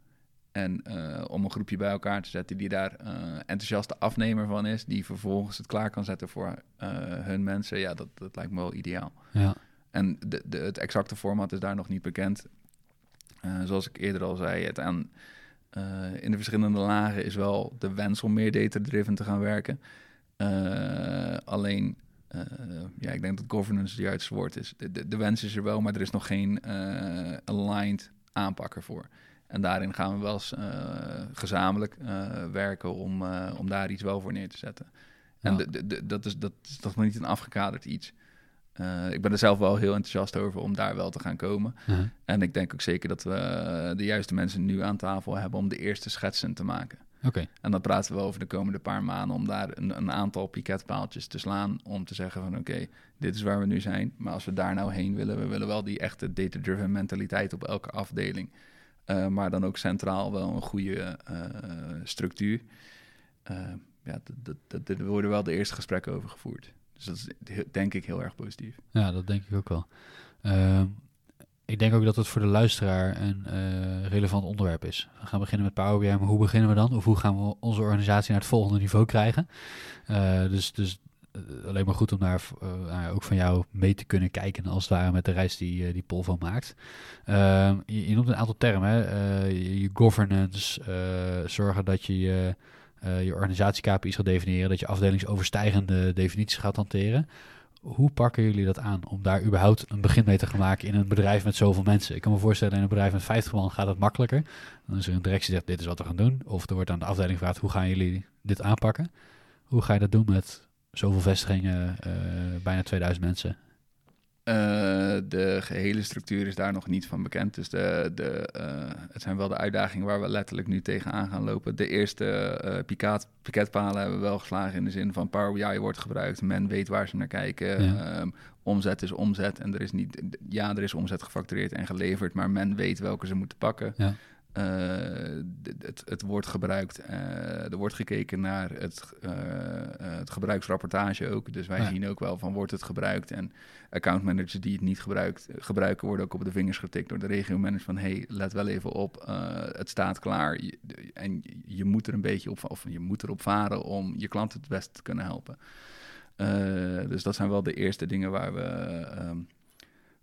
En uh, om een groepje bij elkaar te zetten die daar uh, enthousiaste afnemer van is, die vervolgens het klaar kan zetten voor uh, hun mensen, ja, dat, dat lijkt me wel ideaal. Ja. En de, de, het exacte format is daar nog niet bekend. zoals ik eerder al zei, het aan, in de verschillende lagen is wel de wens om meer data-driven te gaan werken. alleen, ja, ik denk dat governance het juiste woord is. De, de, de, wens is er wel, maar er is nog geen aligned aanpak ervoor. En daarin gaan we wel eens uh, gezamenlijk uh, werken om, uh, om daar iets wel voor neer te zetten. En dat, is, dat is toch nog niet een afgekaderd iets. ik ben er zelf wel heel enthousiast over om daar wel te gaan komen. -huh. En ik denk ook zeker dat we de juiste mensen nu aan tafel hebben om de eerste schetsen te maken. Okay. En dan praten we over de komende paar maanden om daar een, een aantal piketpaaltjes te slaan. Om te zeggen van oké, dit is waar we nu zijn. Maar als we daar nou heen willen, we willen wel die echte data-driven mentaliteit op elke afdeling. Uh, maar dan ook centraal wel een goede uh, structuur. Uh, ja, er worden wel de eerste gesprekken over gevoerd. Dus dat is denk ik heel erg positief. Ja, dat denk ik ook wel. Ehm, ik denk ook dat het voor de luisteraar een relevant onderwerp is. We gaan beginnen met Power BI, maar hoe beginnen we dan? Of hoe gaan we onze organisatie naar het volgende niveau krijgen? dus, dus alleen maar goed om daar uh, ook van jou mee te kunnen kijken, als het ware, met de reis die, uh, die Paul van maakt. Ehm, je, noemt een aantal termen, hè? Je, governance, zorgen dat je je, je organisatie KPI's gaat definiëren, dat je afdelingsoverstijgende definities gaat hanteren. Hoe pakken jullie dat aan om daar überhaupt een begin mee te gaan maken in een bedrijf met zoveel mensen? Ik kan me voorstellen, in een bedrijf met 50 man gaat het makkelijker. Dan is er een directie die zegt, dit is wat we gaan doen. Of er wordt aan de afdeling gevraagd, hoe gaan jullie dit aanpakken? Hoe ga je dat doen met zoveel vestigingen, uh, bijna 2000 mensen? Uh, de gehele structuur is daar nog niet van bekend. Dus de, de, uh, het zijn wel de uitdagingen waar we letterlijk nu tegenaan gaan lopen. De eerste uh, piket, piketpalen hebben we wel geslagen in de zin van Power BI wordt gebruikt. Men weet waar ze naar kijken. Ja. Um, omzet is omzet en er is niet... Ja, er is omzet gefactureerd en geleverd, maar men weet welke ze moeten pakken. Ja. Uh, het, het, wordt gebruikt. Uh, er wordt gekeken naar het, uh, het gebruiksrapportage ook. Dus wij ja. zien ook wel van wordt het gebruikt. En accountmanagers die het niet gebruikt, gebruiken, worden ook op de vingers getikt door de regio-manager van hey, let wel even op, het staat klaar. Je, en je moet er een beetje op, of je moet erop varen om je klanten het best te kunnen helpen. dus dat zijn wel de eerste dingen waar we. Um,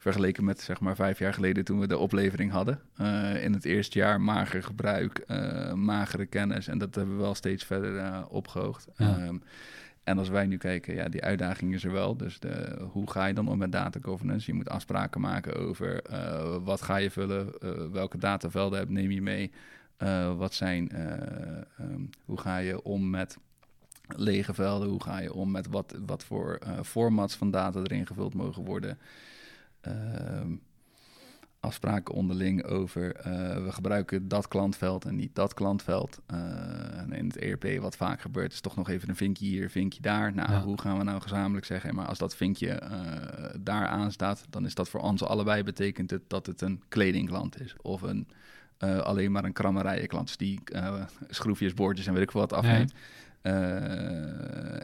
Vergeleken met zeg maar vijf jaar geleden toen we de oplevering hadden. Uh, in het eerste jaar mager gebruik, uh, magere kennis. En dat hebben we wel steeds verder uh, opgehoogd. Ja. Um, en als wij nu kijken, ja, die uitdaging is er wel. Dus de, hoe ga je dan om met data governance? Je moet afspraken maken over wat ga je vullen, welke datavelden heb, neem je mee. wat zijn, um, hoe ga je om met lege velden? Hoe ga je om met wat, wat voor formats van data erin gevuld mogen worden? Uh, afspraken onderling over uh, we gebruiken dat klantveld en niet dat klantveld. Uh, en in het ERP wat vaak gebeurt is toch nog even een vinkje hier, vinkje daar. Nou, ja. hoe gaan we nou gezamenlijk zeggen, maar als dat vinkje uh, daar aan staat, dan is dat voor ons allebei betekent het dat het een kledingklant is of een alleen maar een krammerijenklant die schroefjes, boordjes en weet ik wat afneemt.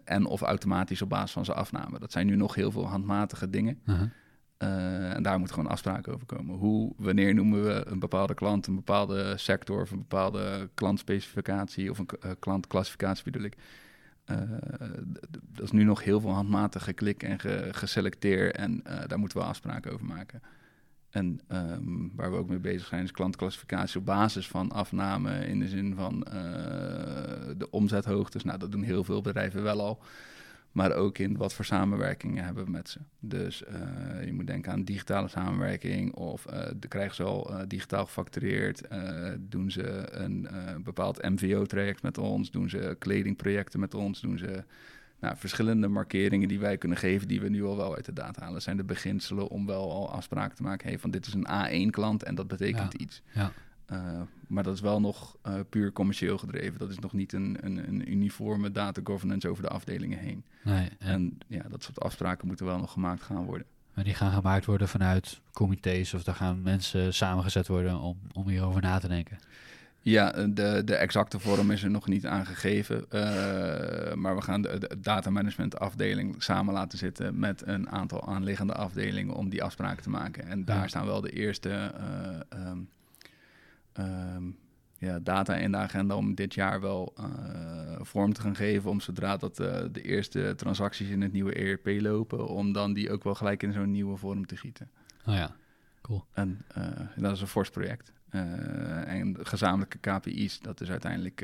En of automatisch op basis van zijn afname. Dat zijn nu nog heel veel handmatige dingen. -huh. Uh, en daar moet gewoon afspraken over komen. Hoe, wanneer noemen we een bepaalde klant, een bepaalde sector of een bepaalde klantspecificatie of een uh, klantklassificatie bedoel ik. Uh, dat is nu nog heel veel handmatig geklik en ge geselecteerd en daar moeten we afspraken over maken. En um, waar we ook mee bezig zijn is klantklassificatie op basis van afname in de zin van de omzethoogtes. Nou, dat doen heel veel bedrijven wel al maar ook in wat voor samenwerkingen hebben we met ze. Dus uh, je moet denken aan digitale samenwerking of uh, de krijgen ze al uh, digitaal gefactureerd, doen ze een bepaald MVO-traject met ons, doen ze kledingprojecten met ons, doen ze nou, verschillende markeringen die wij kunnen geven, die we nu al wel uit de data halen. zijn de beginselen om wel al afspraken te maken. Hey, van dit is een A1-klant en dat betekent iets. Ja. Uh, maar dat is wel nog uh, puur commercieel gedreven. Dat is nog niet een, een, een, uniforme data governance over de afdelingen heen. Nee, en, en ja, dat soort afspraken moeten wel nog gemaakt gaan worden. Maar die gaan gemaakt worden vanuit comité's of daar gaan mensen samengezet worden om, om hierover na te denken? Ja, de, de exacte vorm is er nog niet aangegeven. Uh, maar we gaan de, de data management afdeling samen laten zitten met een aantal aanliggende afdelingen om die afspraken te maken. En daar staan wel de eerste uh, um, um, ja, data in de agenda om dit jaar wel uh, vorm te gaan geven. Om zodra dat uh, de eerste transacties in het nieuwe ERP lopen, om dan die ook wel gelijk in zo'n nieuwe vorm te gieten. Oh ja, cool. En uh, dat is een fors project. en gezamenlijke KPI's, dat is uiteindelijk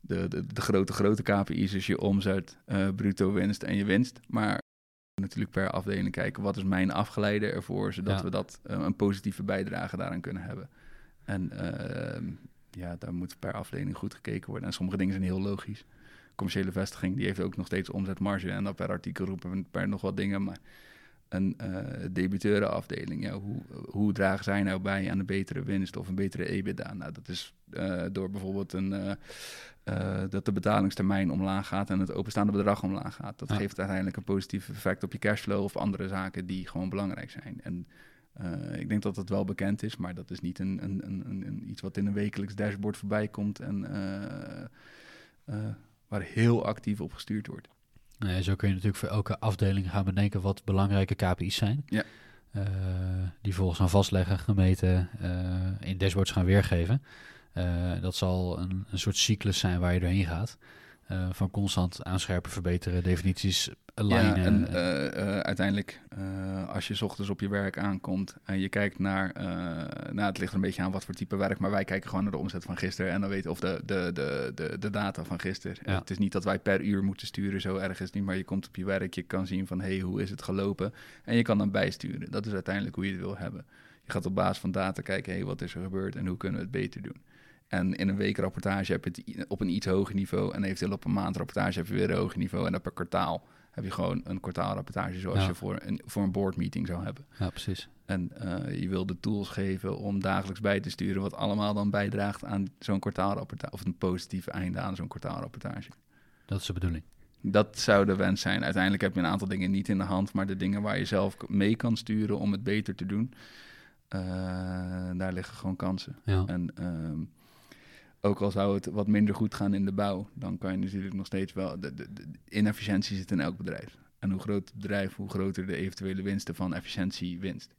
de, de, de, grote, grote KPI's, is je omzet, bruto winst en je winst. Maar natuurlijk per afdeling kijken, wat is mijn afgeleide ervoor, zodat we dat een positieve bijdrage daaraan kunnen hebben. En uh, ja, daar moet per afdeling goed gekeken worden. En sommige dingen zijn heel logisch. Commerciële vestiging, die heeft ook nog steeds omzetmarge. En dan per artikel roepen we per nog wat dingen. Maar een uh, debiteurenafdeling, ja, hoe, hoe dragen zij nou bij aan een betere winst of een betere EBITDA? Nou, dat is uh, door bijvoorbeeld een, uh, dat de betalingstermijn omlaag gaat en het openstaande bedrag omlaag gaat. Dat geeft uiteindelijk een positief effect op je cashflow of andere zaken die gewoon belangrijk zijn. En uh, ik denk dat dat wel bekend is, maar dat is niet een, een, een, een iets wat in een wekelijks dashboard voorbij komt en uh, uh, waar heel actief op gestuurd wordt. Nee, zo kun je natuurlijk voor elke afdeling gaan bedenken wat belangrijke KPI's zijn. Ja. die volgens gaan vastleggen, gemeten, in dashboards gaan weergeven. dat zal een, een soort cyclus zijn waar je doorheen gaat. van constant aanscherpen, verbeteren, definities ja, en uh, uh, uiteindelijk, uh, als je s ochtends op je werk aankomt en je kijkt naar, nou, het ligt er een beetje aan wat voor type werk, maar wij kijken gewoon naar de omzet van gisteren en dan weten of de, de, de, de, de data van gisteren. Ja. Het is niet dat wij per uur moeten sturen, zo erg is het niet, maar je komt op je werk, je kan zien van, hé, hey, hoe is het gelopen? En je kan dan bijsturen. Dat is uiteindelijk hoe je het wil hebben. Je gaat op basis van data kijken, hé, hey, wat is er gebeurd en hoe kunnen we het beter doen? En in een weekrapportage heb je het op een iets hoger niveau. En eventueel op een maandrapportage heb je weer een hoger niveau. En op per kwartaal heb je gewoon een kwartaalrapportage zoals je voor een, voor een board meeting zou hebben. Ja, precies. En uh, je wil de tools geven om dagelijks bij te sturen, wat allemaal dan bijdraagt aan zo'n kwartaalrapportage, of een positieve einde aan zo'n kwartaalrapportage. Dat is de bedoeling. Dat zou de wens zijn. Uiteindelijk heb je een aantal dingen niet in de hand, maar de dingen waar je zelf mee kan sturen om het beter te doen, uh, daar liggen gewoon kansen. Ja. En uh, ook al zou het wat minder goed gaan in de bouw, dan kan je natuurlijk nog steeds wel. De, de, de inefficiëntie zit in elk bedrijf. En hoe groter het bedrijf, hoe groter de eventuele winsten van efficiëntie winst.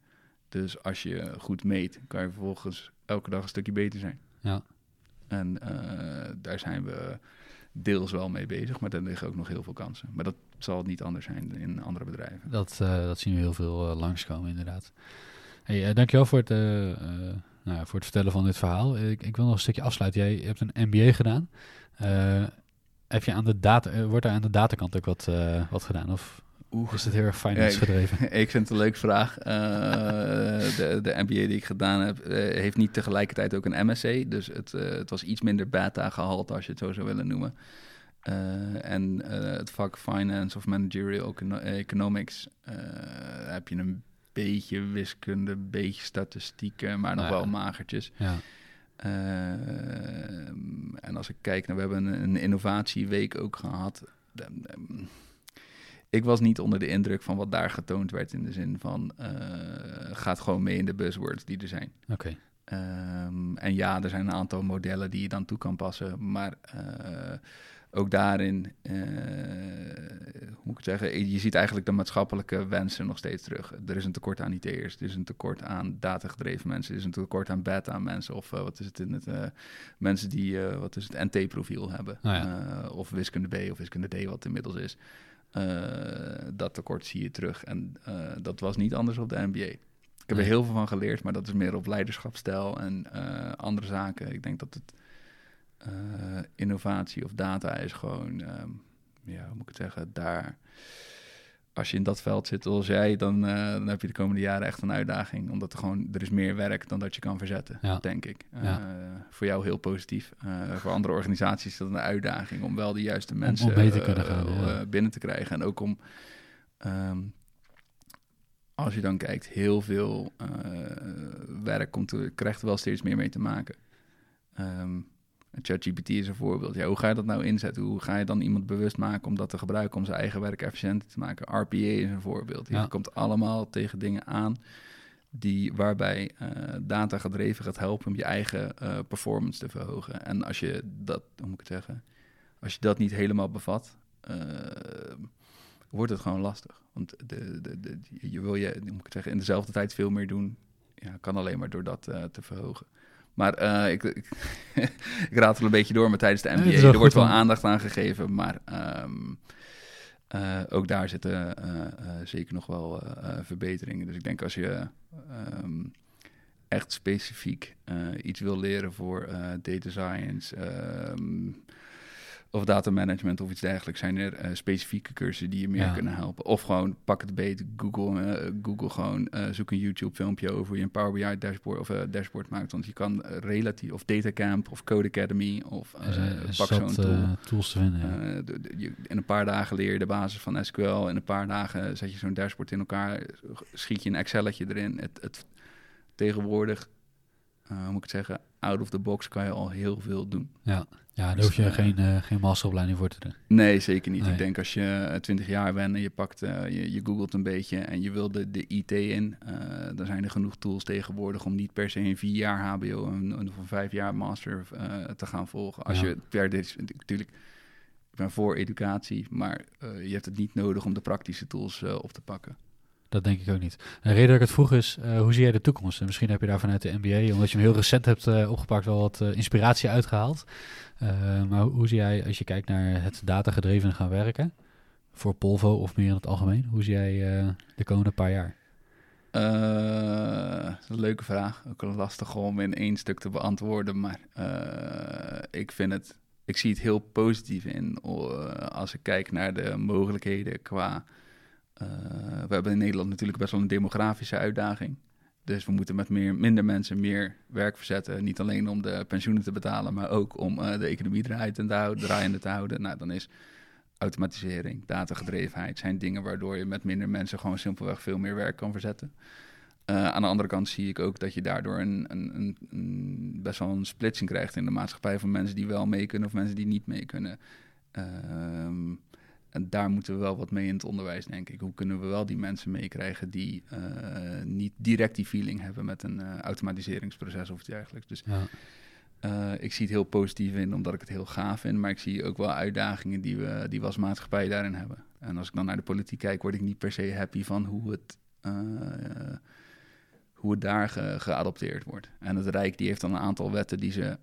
Dus als je goed meet, kan je vervolgens elke dag een stukje beter zijn. Ja. En uh, daar zijn we deels wel mee bezig, maar er liggen ook nog heel veel kansen. Maar dat zal niet anders zijn in andere bedrijven. Dat, uh, dat zien we heel veel uh, langskomen, inderdaad. Hey, dankjewel voor het nou, voor het vertellen van dit verhaal. Ik, ik wil nog een stukje afsluiten. Jij hebt een MBA gedaan. Uh, heb je aan de data, uh, wordt er aan de datakant ook wat, uh, wat gedaan? Of Oeh. is het heel erg finance gedreven? ik, ik, vind het een leuke vraag. de, de MBA die ik gedaan heb, heeft niet tegelijkertijd ook een MSc. Dus het, het was iets minder beta gehaald, als je het zo zou willen noemen. en het vak finance of managerial economics heb je een beetje wiskunde, een beetje statistieken, maar nog wel magertjes. Ja. Uh, en als ik kijk, nou, we hebben een, een innovatieweek ook gehad. ik was niet onder de indruk van wat daar getoond werd in de zin van uh, gaat gewoon mee in de buzzwords die er zijn. Oké. Um, en ja, er zijn een aantal modellen die je dan toe kan passen, maar uh, ook daarin, uh, hoe moet ik het zeggen, je ziet eigenlijk de maatschappelijke wensen nog steeds terug. Er is een tekort aan IT'ers, er is een tekort aan datagedreven mensen, er is een tekort aan beta mensen, of uh, wat is het in het, uh, mensen die, wat is het, NT-profiel hebben, oh ja. of wiskunde B of wiskunde D, wat inmiddels is. dat tekort zie je terug en dat was niet anders op de MBA. Ik heb er heel veel van geleerd, maar dat is meer op leiderschapstijl en andere zaken. Ik denk dat het uh, innovatie of data is gewoon, um, ja, hoe moet ik het zeggen, daar. Als je in dat veld zit zoals jij, dan, uh, dan heb je de komende jaren echt een uitdaging. Omdat er gewoon, er is meer werk dan dat je kan verzetten, ja. denk ik. Uh, Ja. Voor jou heel positief. voor andere organisaties is dat een uitdaging om wel de juiste mensen om mee te kunnen gaan, ja. binnen te krijgen. En ook om, um, als je dan kijkt, heel veel werk komt er, krijgt er wel steeds meer mee te maken. Um, ChatGPT is een voorbeeld. Ja, hoe ga je dat nou inzetten? Hoe ga je dan iemand bewust maken om dat te gebruiken om zijn eigen werk efficiënter te maken? RPA is een voorbeeld. Je komt allemaal tegen dingen aan die, waarbij uh, data gedreven gaat helpen om je eigen uh, performance te verhogen. En als je dat, hoe moet ik het zeggen, als je dat niet helemaal bevat, uh, wordt het gewoon lastig. Want de, de, de, je wil je, hoe moet ik het zeggen, in dezelfde tijd veel meer doen. Ja, kan alleen maar door dat te verhogen. Maar uh, ik, ik, ik raad een beetje door, maar tijdens de NBA er wordt wel aandacht aan gegeven. Maar um, uh, ook daar zitten uh, zeker nog wel verbeteringen. Dus ik denk als je um, echt specifiek iets wil leren voor data science, um, of data management of iets dergelijks, zijn er uh, specifieke cursussen die je meer ja. kunnen helpen. Of gewoon pak het beet, Google, uh, Google gewoon, uh, zoek een YouTube filmpje over hoe je een Power BI dashboard of dashboard maakt. Want je kan relatief, of Datacamp of Code Academy of pak zo'n tool. tools te vinden. Ja. In een paar dagen leer je de basis van SQL. In een paar dagen zet je zo'n dashboard in elkaar, schiet je een Excelletje erin. Het, het tegenwoordig, hoe moet ik het zeggen, out of the box kan je al heel veel doen. Ja. Ja, daar hoef je uh, geen, uh, geen masteropleiding voor te doen. Nee, zeker niet. Nee. Ik denk als je 20 jaar bent en je pakt, uh, je, je googelt een beetje en je wil de, de IT in, dan zijn er genoeg tools tegenwoordig om niet per se een vier jaar HBO en een, een vijf jaar master te gaan volgen. Als Ja. je per dit, natuurlijk, ik ben voor educatie, maar je hebt het niet nodig om de praktische tools op te pakken. Dat denk ik ook niet. De reden dat ik het vroeg is, uh, hoe zie jij de toekomst? En misschien heb je daar vanuit de NBA, omdat je hem heel recent hebt uh, opgepakt, wel wat uh, inspiratie uitgehaald. maar hoe, hoe, zie jij, als je kijkt naar het datagedreven gaan werken, voor Polvo of meer in het algemeen, hoe zie jij de komende paar jaar? een leuke vraag. Ook een lastig om in één stuk te beantwoorden, maar ik vind het, ik zie het heel positief in als ik kijk naar de mogelijkheden qua uh, we hebben in Nederland natuurlijk best wel een demografische uitdaging. Dus we moeten met meer, minder mensen meer werk verzetten. Niet alleen om de pensioenen te betalen, maar ook om uh, de economie draaiende te houden, draaiende te houden. Nou, dan is automatisering, datagedrevenheid zijn dingen waardoor je met minder mensen gewoon simpelweg veel meer werk kan verzetten. Uh, aan de andere kant zie ik ook dat je daardoor een, een, een, best wel een splitsing krijgt in de maatschappij van mensen die wel mee kunnen of mensen die niet mee kunnen. Uh, en daar moeten we wel wat mee in het onderwijs, denk ik. Hoe kunnen we wel die mensen meekrijgen die uh, niet direct die feeling hebben met een uh, automatiseringsproces of iets dergelijks. Dus ja. uh, ik zie het heel positief in, omdat ik het heel gaaf vind. Maar ik zie ook wel uitdagingen die we, die we als maatschappij daarin hebben. En als ik dan naar de politiek kijk, word ik niet per se happy van hoe het, hoe het daar ge, geadopteerd wordt. En het Rijk die heeft dan een aantal wetten die ze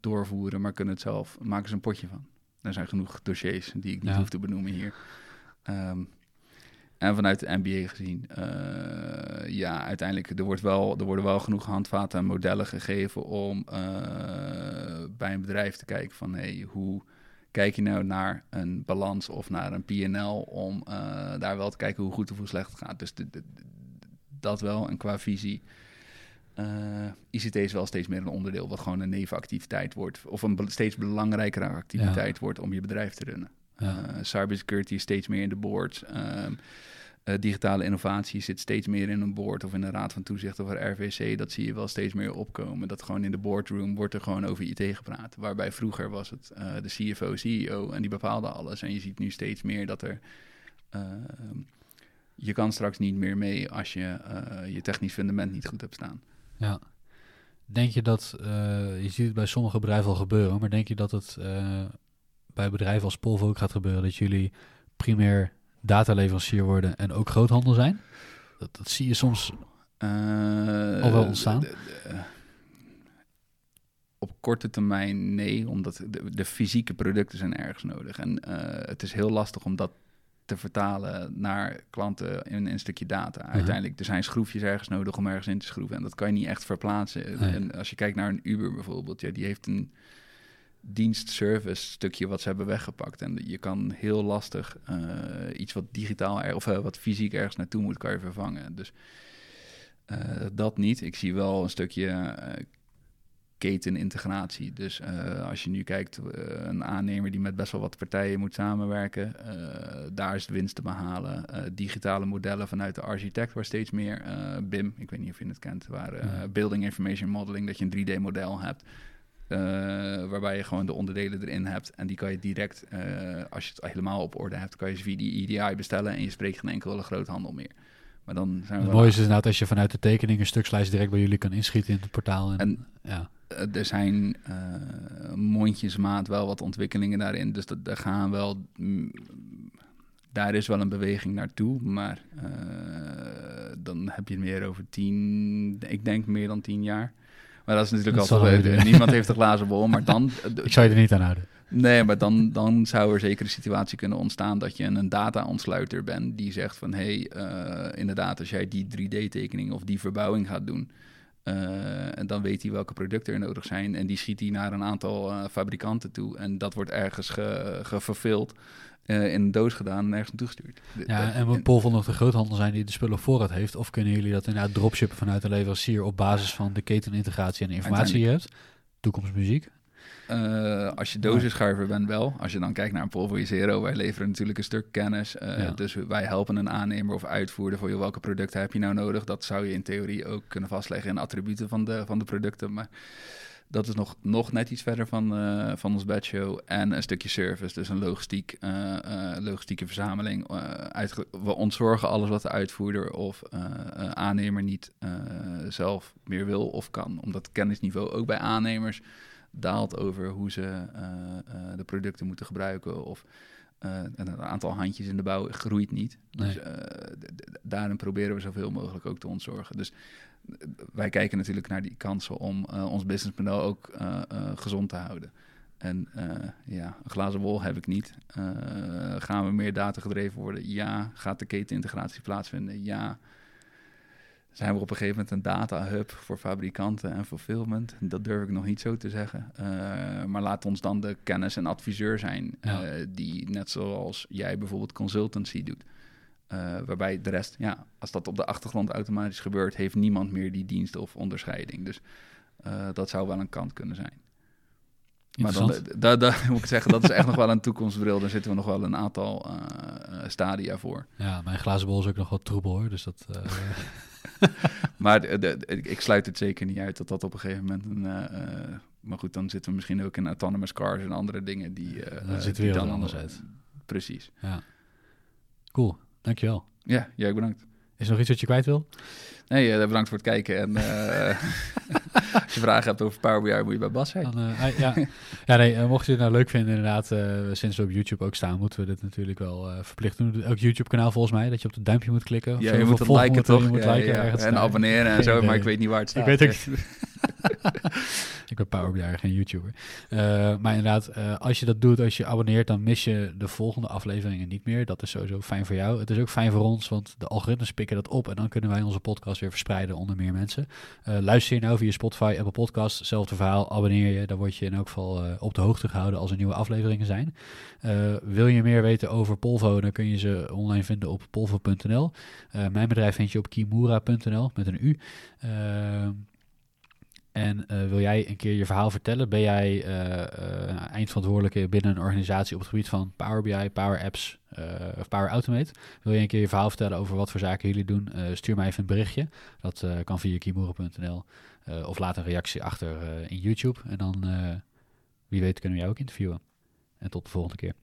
doorvoeren, maar kunnen het zelf, maken ze een potje van. Er zijn genoeg dossiers die ik niet Ja. hoef te benoemen hier. Ehm, en vanuit de NBA gezien, eh, ja, uiteindelijk, er, wordt wel, er worden wel genoeg handvaten en modellen gegeven om eh, bij een bedrijf te kijken van, hey, hoe kijk je nou naar een balans of naar een P&L om eh, daar wel te kijken hoe goed of hoe slecht het gaat. Dus de, de- de- dat wel, en qua visie, eh, ICT is wel steeds meer een onderdeel wat gewoon een nevenactiviteit wordt. Of een be- steeds belangrijkere activiteit wordt om je bedrijf te runnen. Ja. Eh, cybersecurity is steeds meer in de board. Ehm, eh, digitale innovatie zit steeds meer in een board of in een raad van toezicht of een RVC. Dat zie je wel steeds meer opkomen. Dat gewoon in de boardroom wordt er gewoon over IT gepraat. Waarbij vroeger was het de CFO, CEO en die bepaalde alles. En je ziet nu steeds meer dat er... ehm, je kan straks niet meer mee als je je technisch fundament niet goed hebt staan. Ja. Denk je dat, eh, je ziet het bij sommige bedrijven al gebeuren, maar denk je dat het eh, bij bedrijven als Polvo ook gaat gebeuren, dat jullie primair dataleverancier worden en ook groothandel zijn? Dat, dat zie je soms Uh, Al wel ontstaan? op korte termijn nee, omdat de, de fysieke producten zijn ergens nodig. En eh, het is heel lastig om dat te vertalen naar klanten in een stukje data. Uh-huh. Uiteindelijk, er zijn schroefjes ergens nodig om ergens in te schroeven. En dat kan je niet echt verplaatsen. Nee. En als je kijkt naar een Uber bijvoorbeeld, ja, die heeft een dienstservice stukje wat ze hebben weggepakt. En je kan heel lastig eh, iets wat digitaal er, of eh, wat fysiek ergens naartoe moet, kan je vervangen. Dus eh, dat niet. Ik zie wel een stukje ketenintegratie. Dus eh, als je nu kijkt, eh, een aannemer die met best wel wat partijen moet samenwerken, eh, daar is de winst te behalen. Eh, digitale modellen vanuit de architect, waar steeds meer BIM, ik weet niet of je het kent, waar. Building Information Modeling, dat je een 3D-model hebt. waarbij je gewoon de onderdelen erin hebt. En die kan je direct, als je het helemaal op orde hebt, kan je ze via die EDI bestellen en je spreekt geen enkele groothandel meer. Maar dan zijn we Het mooie is inderdaad als je vanuit de tekening een stuk direct bij jullie kan inschieten in het portaal. En, En- ja, er zijn eh, mondjesmaat wel wat ontwikkelingen daarin. Dus dat, daar gaan wel. mm, daar is wel een beweging naartoe. Maar eh, dan heb je het meer over tien. Ik denk meer dan tien jaar. Maar dat is natuurlijk Dat zal altijd. eh, niemand heeft een glazen bol. Maar dan. ik zou je er niet aan houden. Nee, maar dan, dan zou er zeker een situatie kunnen ontstaan dat je een data-ontsluiter bent die zegt van hé, hey, eh, inderdaad, als jij die 3D-tekening of die verbouwing gaat doen, eh, en dan weet hij welke producten er nodig zijn en die schiet hij naar een aantal eh, fabrikanten toe en dat wordt ergens ge, gefulfilled, eh, in een doos gedaan en ergens naartoe gestuurd. Ja, en moet Polvo nog de groothandel zijn die de spullen op voorraad heeft? Of kunnen jullie dat inderdaad dropshippen vanuit de leverancier op basis van de ketenintegratie en de informatie die je hebt? Toekomstmuziek? Eh, als je dozenschuiver bent wel. Als je dan kijkt naar een pulverisero, wij leveren natuurlijk een stuk kennis. Eh, Ja. Dus wij helpen een aannemer of uitvoerder voor je welke producten heb je nou nodig. Dat zou je in theorie ook kunnen vastleggen in attributen van de, van de producten. Maar dat is nog, nog net iets verder van, eh, van ons bedshow. En een stukje service, dus een logistiek, logistieke verzameling. we ontzorgen alles wat de uitvoerder of aannemer niet zelf meer wil of kan. Omdat het kennisniveau ook bij aannemers daalt over hoe ze eh, eh, de producten moeten gebruiken. Of eh, en het aantal handjes in de bouw groeit niet. Dus Nee. eh, d- d- daarin proberen we zoveel mogelijk ook te ontzorgen. Dus eh, wij kijken natuurlijk naar die kansen om eh, ons businessmodel ook eh, eh, gezond te houden. En eh, ja, een glazen bol heb ik niet. Eh, gaan we meer data gedreven worden? Ja. Gaat de ketenintegratie plaatsvinden? Ja. Zijn we op een gegeven moment een data hub voor fabrikanten en fulfillment? Dat durf ik nog niet zo te zeggen. Eh, maar laat ons dan de kennis en adviseur zijn, Ja. eh, die net zoals jij bijvoorbeeld consultancy doet. Eh, waarbij de rest, ja, als dat op de achtergrond automatisch gebeurt, heeft niemand meer die dienst of onderscheiding. Dus dat zou wel een kant kunnen zijn. Maar dan, Interessant. da, da, moet ik zeggen, dat is echt nog wel een toekomstbril. Daar zitten we nog wel een aantal stadia voor. Ja, mijn glazen bol is ook nog wat troebel hoor. Dus dat, Maar de, de- ik- sluit het zeker niet uit dat dat op een gegeven moment een... eh, eh, maar goed, dan zitten we misschien ook in autonomous cars en andere dingen die... eh, Dan eh, ziet de die wereld er anders uit. Precies. ja. Cool, dankjewel. Ja, jij bedankt. Is er nog iets wat je kwijt wil? Nee, eh, bedankt voor het kijken. En eh, als je vragen hebt over Power BI, moet je bij Bas zijn. Dan, eh, ja. ja, nee, mocht je het nou leuk vinden, inderdaad, sinds we op YouTube ook staan, moeten we dit natuurlijk wel verplicht doen. Elk YouTube-kanaal volgens mij, dat je op het duimpje moet klikken. of Ja, je moet het liken toch? Je moet Ja, liken ja. En abonneren en zo, maar ik weet niet waar het Ik staat. weet ook Ik ben Power BI, geen YouTuber. Maar inderdaad, als je dat doet, als je abonneert, dan mis je de volgende afleveringen niet meer. Dat is sowieso fijn voor jou. Het is ook fijn voor ons, want de algoritmes pikken dat op. En dan kunnen wij onze podcast weer verspreiden onder meer mensen. Eh, luister je nou via Spotify, Apple Podcast, hetzelfde verhaal. Abonneer je, dan word je in elk geval eh, op de hoogte gehouden als er nieuwe afleveringen zijn. Eh, wil je meer weten over Polvo, dan kun je ze online vinden op polvo.nl. Mijn bedrijf vind je op kimura.nl met een U. En eh, wil jij een keer je verhaal vertellen? Ben jij eh, eindverantwoordelijke binnen een organisatie op het gebied van Power BI, Power Apps of Power Automate? Wil je een keer je verhaal vertellen over wat voor zaken jullie doen? Stuur mij even een berichtje. Dat kan via eh, of laat een reactie achter in YouTube. En dan, wie weet, kunnen we jou ook interviewen. En tot de volgende keer.